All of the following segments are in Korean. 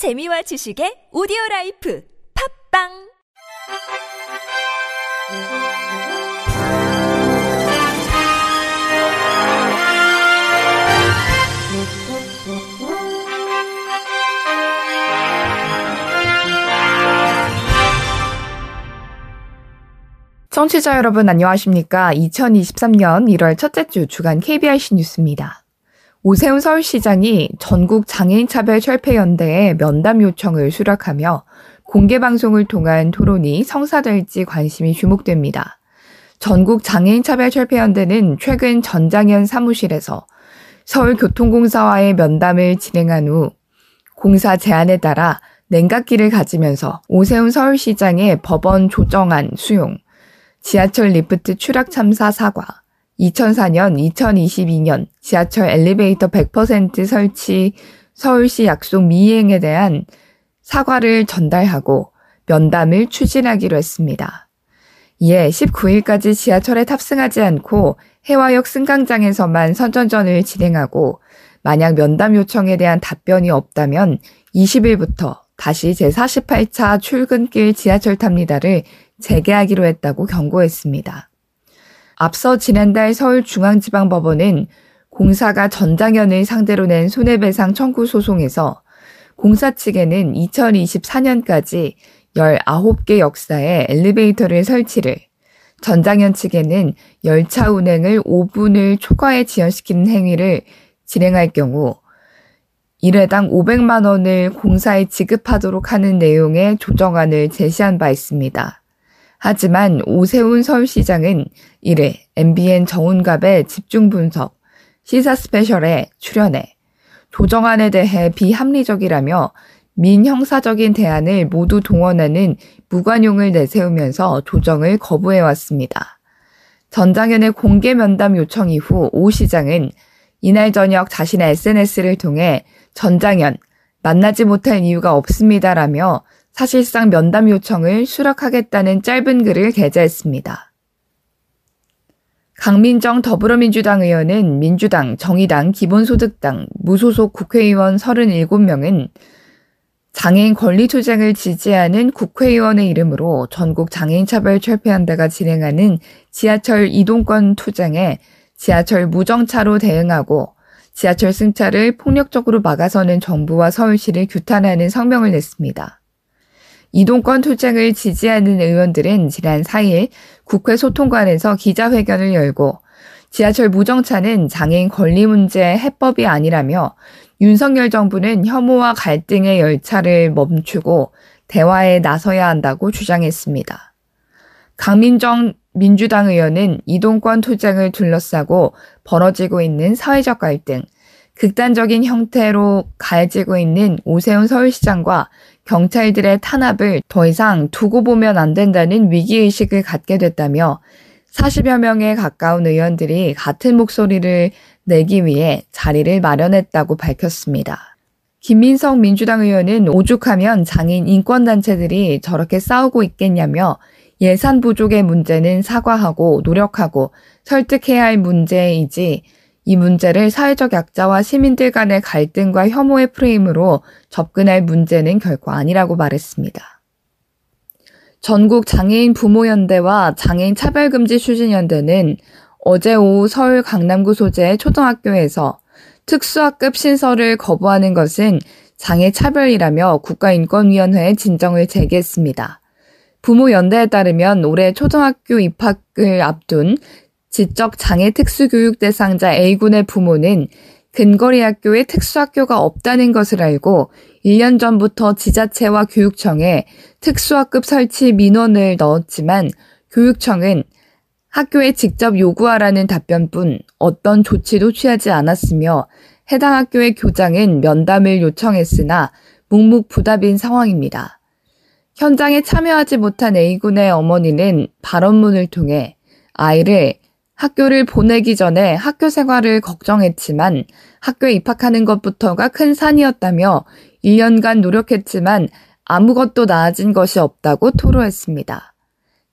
재미와 지식의 오디오 라이프 팝빵 청취자 여러분 안녕하십니까? 2023년 1월 첫째 주 주간 KBRC 뉴스입니다. 오세훈 서울시장이 전국 장애인차별 철폐연대에 면담 요청을 수락하며 공개 방송을 통한 토론이 성사될지 관심이 주목됩니다. 전국 장애인차별 철폐연대는 최근 전장현 사무실에서 서울교통공사와의 면담을 진행한 후 공사 제안에 따라 냉각기를 가지면서 오세훈 서울시장의 법원 조정안 수용, 지하철 리프트 추락 참사 사과, 2004년, 2022년 지하철 엘리베이터 100% 설치 서울시 약속 미행에 대한 사과를 전달하고 면담을 추진하기로 했습니다. 이에 19일까지 지하철에 탑승하지 않고 해화역 승강장에서만 선전전을 진행하고 만약 면담 요청에 대한 답변이 없다면 20일부터 다시 제48차 출근길 지하철 탑니다를 재개하기로 했다고 경고했습니다. 앞서 지난달 서울중앙지방법원은 공사가 전장현을 상대로 낸 손해배상 청구 소송에서 공사 측에는 2024년까지 19개 역사에 엘리베이터를 설치를, 전장현 측에는 열차 운행을 5분을 초과해 지연시키는 행위를 진행할 경우 1회당 500만 원을 공사에 지급하도록 하는 내용의 조정안을 제시한 바 있습니다. 하지만 오세훈 서울시장은 이래 MBN 정운갑의 집중 분석, 시사 스페셜에 출연해 조정안에 대해 비합리적이라며 민형사적인 대안을 모두 동원하는 무관용을 내세우면서 조정을 거부해왔습니다. 전장현의 공개 면담 요청 이후 오 시장은 이날 저녁 자신의 SNS를 통해 전장현 만나지 못할 이유가 없습니다라며 사실상 면담 요청을 수락하겠다는 짧은 글을 게재했습니다. 강민정 더불어민주당 의원은 민주당, 정의당, 기본소득당, 무소속 국회의원 37명은 장애인 권리 투쟁을 지지하는 국회의원의 이름으로 전국 장애인차별 철폐연대가 진행하는 지하철 이동권 투쟁에 지하철 무정차로 대응하고 지하철 승차를 폭력적으로 막아서는 정부와 서울시를 규탄하는 성명을 냈습니다. 이동권 투쟁을 지지하는 의원들은 지난 4일 국회 소통관에서 기자회견을 열고 지하철 무정차는 장애인 권리 문제 해법이 아니라며 윤석열 정부는 혐오와 갈등의 열차를 멈추고 대화에 나서야 한다고 주장했습니다. 강민정 민주당 의원은 이동권 투쟁을 둘러싸고 벌어지고 있는 사회적 갈등, 극단적인 형태로 가해지고 있는 오세훈 서울시장과 경찰들의 탄압을 더 이상 두고 보면 안 된다는 위기의식을 갖게 됐다며 40여 명에 가까운 의원들이 같은 목소리를 내기 위해 자리를 마련했다고 밝혔습니다. 김민성 민주당 의원은 오죽하면 장인 인권단체들이 저렇게 싸우고 있겠냐며 예산 부족의 문제는 사과하고 노력하고 설득해야 할 문제이지 이 문제를 사회적 약자와 시민들 간의 갈등과 혐오의 프레임으로 접근할 문제는 결코 아니라고 말했습니다. 전국 장애인 부모연대와 장애인 차별금지 추진연대는 어제 오후 서울 강남구 소재 초등학교에서 특수학급 신설을 거부하는 것은 장애 차별이라며 국가인권위원회에 진정을 제기했습니다. 부모 연대에 따르면 올해 초등학교 입학을 앞둔 지적 장애 특수교육 대상자 A군의 부모는 근거리 학교에 특수학교가 없다는 것을 알고 1년 전부터 지자체와 교육청에 특수학급 설치 민원을 넣었지만 교육청은 학교에 직접 요구하라는 답변뿐 어떤 조치도 취하지 않았으며 해당 학교의 교장은 면담을 요청했으나 묵묵부답인 상황입니다. 현장에 참여하지 못한 A군의 어머니는 발언문을 통해 아이를 학교를 보내기 전에 학교 생활을 걱정했지만 학교에 입학하는 것부터가 큰 산이었다며 1년간 노력했지만 아무것도 나아진 것이 없다고 토로했습니다.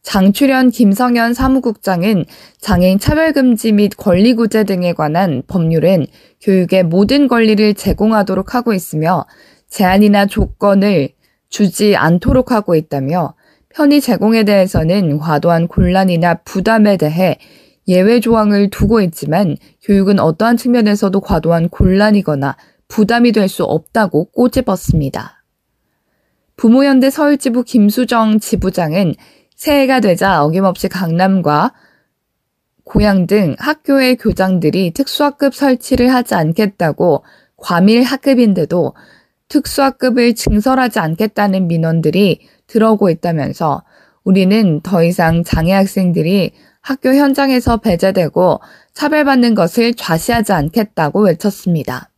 장출현 김성현 사무국장은 장애인 차별금지 및 권리구제 등에 관한 법률은 교육의 모든 권리를 제공하도록 하고 있으며 제한이나 조건을 주지 않도록 하고 있다며 편의 제공에 대해서는 과도한 곤란이나 부담에 대해 예외 조항을 두고 있지만 교육은 어떠한 측면에서도 과도한 곤란이거나 부담이 될 수 없다고 꼬집었습니다. 부모연대 서울지부 김수정 지부장은 새해가 되자 어김없이 강남과 고향 등 학교의 교장들이 특수학급 설치를 하지 않겠다고 과밀 학급인데도 특수학급을 증설하지 않겠다는 민원들이 들어오고 있다면서 우리는 더 이상 장애 학생들이 학교 현장에서 배제되고 차별받는 것을 좌시하지 않겠다고 외쳤습니다.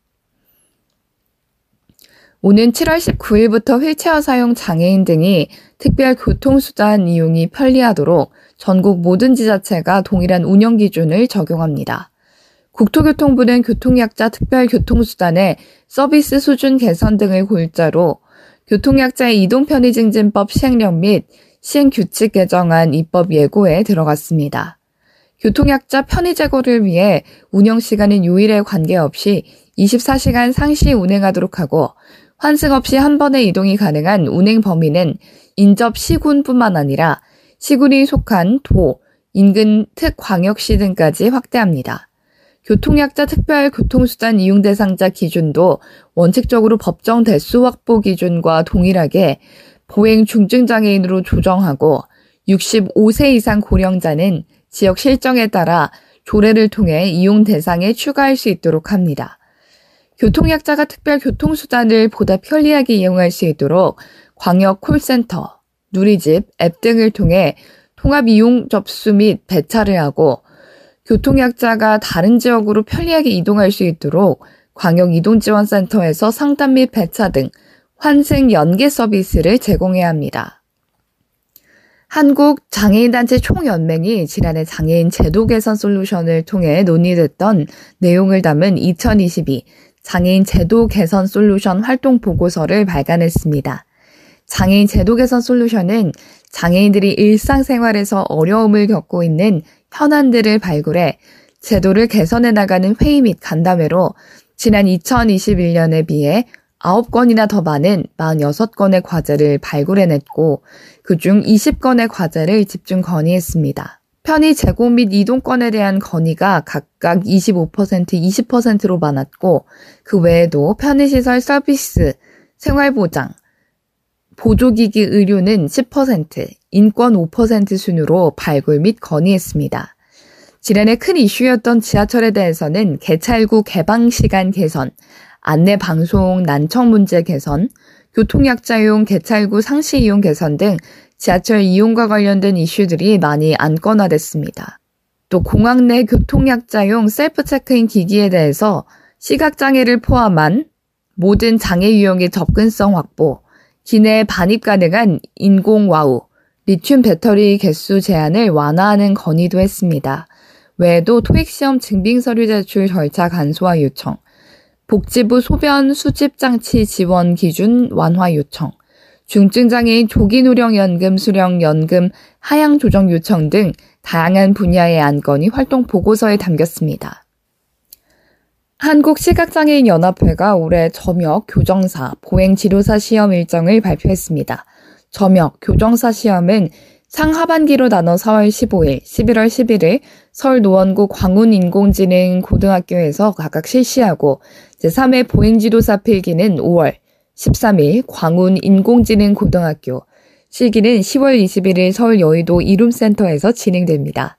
오는 7월 19일부터 휠체어 사용 장애인 등이 특별 교통수단 이용이 편리하도록 전국 모든 지자체가 동일한 운영 기준을 적용합니다. 국토교통부는 교통약자 특별 교통수단의 서비스 수준 개선 등을 골자로 교통약자의 이동편의증진법 시행령 및 시행규칙 개정안 입법 예고에 들어갔습니다. 교통약자 편의 제고를 위해 운영시간은 요일에 관계없이 24시간 상시 운행하도록 하고 환승 없이 한 번의 이동이 가능한 운행 범위는 인접 시군뿐만 아니라 시군이 속한 도, 인근 특광역시 등까지 확대합니다. 교통약자 특별 교통수단 이용 대상자 기준도 원칙적으로 법정 대수 확보 기준과 동일하게 보행 중증 장애인으로 조정하고 65세 이상 고령자는 지역 실정에 따라 조례를 통해 이용 대상에 추가할 수 있도록 합니다. 교통약자가 특별 교통수단을 보다 편리하게 이용할 수 있도록 광역 콜센터, 누리집, 앱 등을 통해 통합 이용 접수 및 배차를 하고 교통약자가 다른 지역으로 편리하게 이동할 수 있도록 광역 이동지원센터에서 상담 및 배차 등 환승 연계 서비스를 제공해야 합니다. 한국 장애인단체 총연맹이 지난해 장애인 제도 개선 솔루션을 통해 논의됐던 내용을 담은 2022 장애인 제도 개선 솔루션 활동 보고서를 발간했습니다. 장애인 제도 개선 솔루션은 장애인들이 일상생활에서 어려움을 겪고 있는 현안들을 발굴해 제도를 개선해 나가는 회의 및 간담회로 지난 2021년에 비해 9건이나 더 많은 46건의 과제를 발굴해냈고 그중 20건의 과제를 집중 건의했습니다. 편의 재고 및 이동권에 대한 건의가 각각 25%, 20%로 많았고 그 외에도 편의시설 서비스, 생활보장, 보조기기 의료는 10%, 인권 5% 순으로 발굴 및 건의했습니다. 지난해 큰 이슈였던 지하철에 대해서는 개찰구 개방 시간 개선, 안내 방송 난청 문제 개선, 교통약자용 개찰구 상시 이용 개선 등 지하철 이용과 관련된 이슈들이 많이 안건화됐습니다. 또 공항 내 교통약자용 셀프 체크인 기기에 대해서 시각장애를 포함한 모든 장애 유형의 접근성 확보, 기내 반입 가능한 인공 와우, 리튬 배터리 개수 제한을 완화하는 건의도 했습니다. 외에도 토익시험 증빙 서류 제출 절차 간소화 요청, 복지부 소변 수집 장치 지원 기준 완화 요청, 중증장애인 조기 노령연금 수령 연금 하향 조정 요청 등 다양한 분야의 안건이 활동 보고서에 담겼습니다. 한국시각장애인 연합회가 올해 점역 교정사 보행치료사 시험 일정을 발표했습니다. 점역 교정사 시험은 상하반기로 나눠 4월 15일, 11월 11일 서울 노원구 광운인공지능 고등학교에서 각각 실시하고 제3회 보행지도사 필기는 5월, 13일 광운 인공지능 고등학교, 실기는 10월 21일 서울 여의도 이룸센터에서 진행됩니다.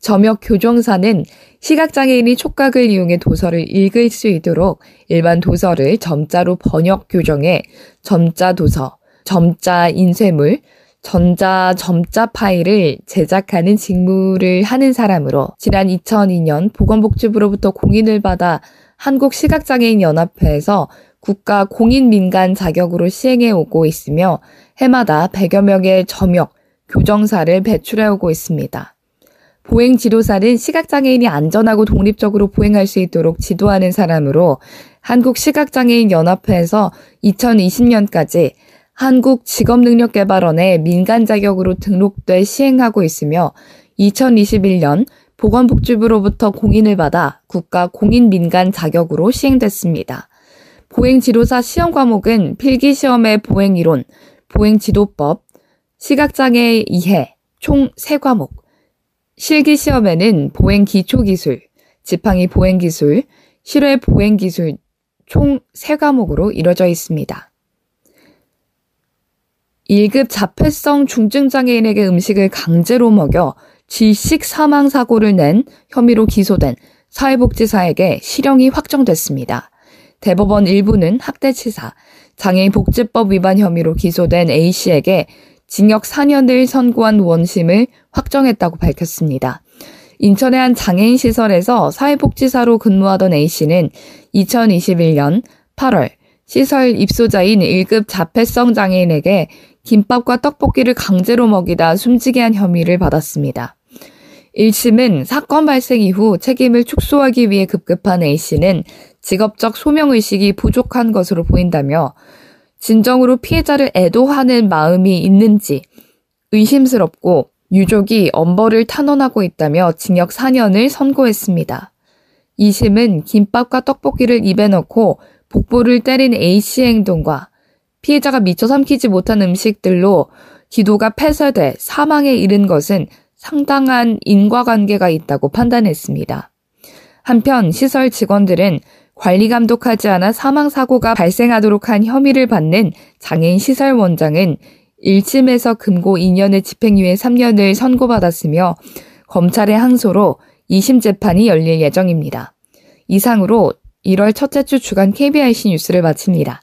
점역 교정사는 시각장애인이 촉각을 이용해 도서를 읽을 수 있도록 일반 도서를 점자로 번역 교정해 점자 도서, 점자 인쇄물, 전자 점자 파일을 제작하는 직무를 하는 사람으로 지난 2002년 보건복지부로부터 공인을 받아 한국시각장애인 연합회에서 국가 공인 민간 자격으로 시행해 오고 있으며 해마다 100여 명의 점역, 교정사를 배출해 오고 있습니다. 보행 지도사는 시각장애인이 안전하고 독립적으로 보행할 수 있도록 지도하는 사람으로 한국시각장애인 연합회에서 2020년까지 한국직업능력개발원의 민간 자격으로 등록돼 시행하고 있으며 2021년 보건복지부로부터 공인을 받아 국가 공인 민간 자격으로 시행됐습니다. 보행지도사 시험 과목은 필기시험의 보행이론, 보행지도법, 시각장애 이해 총 3과목, 실기시험에는 보행기초기술, 지팡이 보행기술, 실외 보행기술 총 3과목으로 이뤄져 있습니다. 1급 자폐성 중증장애인에게 음식을 강제로 먹여 질식 사망 사고를 낸 혐의로 기소된 사회복지사에게 실형이 확정됐습니다. 대법원 일부는 학대치사, 장애인 복지법 위반 혐의로 기소된 A씨에게 징역 4년을 선고한 원심을 확정했다고 밝혔습니다. 인천의 한 장애인 시설에서 사회복지사로 근무하던 A씨는 2021년 8월 시설 입소자인 1급 자폐성 장애인에게 김밥과 떡볶이를 강제로 먹이다 숨지게 한 혐의를 받았습니다. 1심은 사건 발생 이후 책임을 축소하기 위해 급급한 A씨는 직업적 소명의식이 부족한 것으로 보인다며 진정으로 피해자를 애도하는 마음이 있는지 의심스럽고 유족이 엄벌을 탄원하고 있다며 징역 4년을 선고했습니다. 2심은 김밥과 떡볶이를 입에 넣고 복부를 때린 A씨 행동과 피해자가 미처 삼키지 못한 음식들로 기도가 폐쇄돼 사망에 이른 것은 상당한 인과관계가 있다고 판단했습니다. 한편 시설 직원들은 관리 감독하지 않아 사망 사고가 발생하도록 한 혐의를 받는 장애인 시설 원장은 1심에서 금고 2년의 집행유예 3년을 선고받았으며 검찰의 항소로 2심 재판이 열릴 예정입니다. 이상으로 1월 첫째 주 주간 KBIC 뉴스를 마칩니다.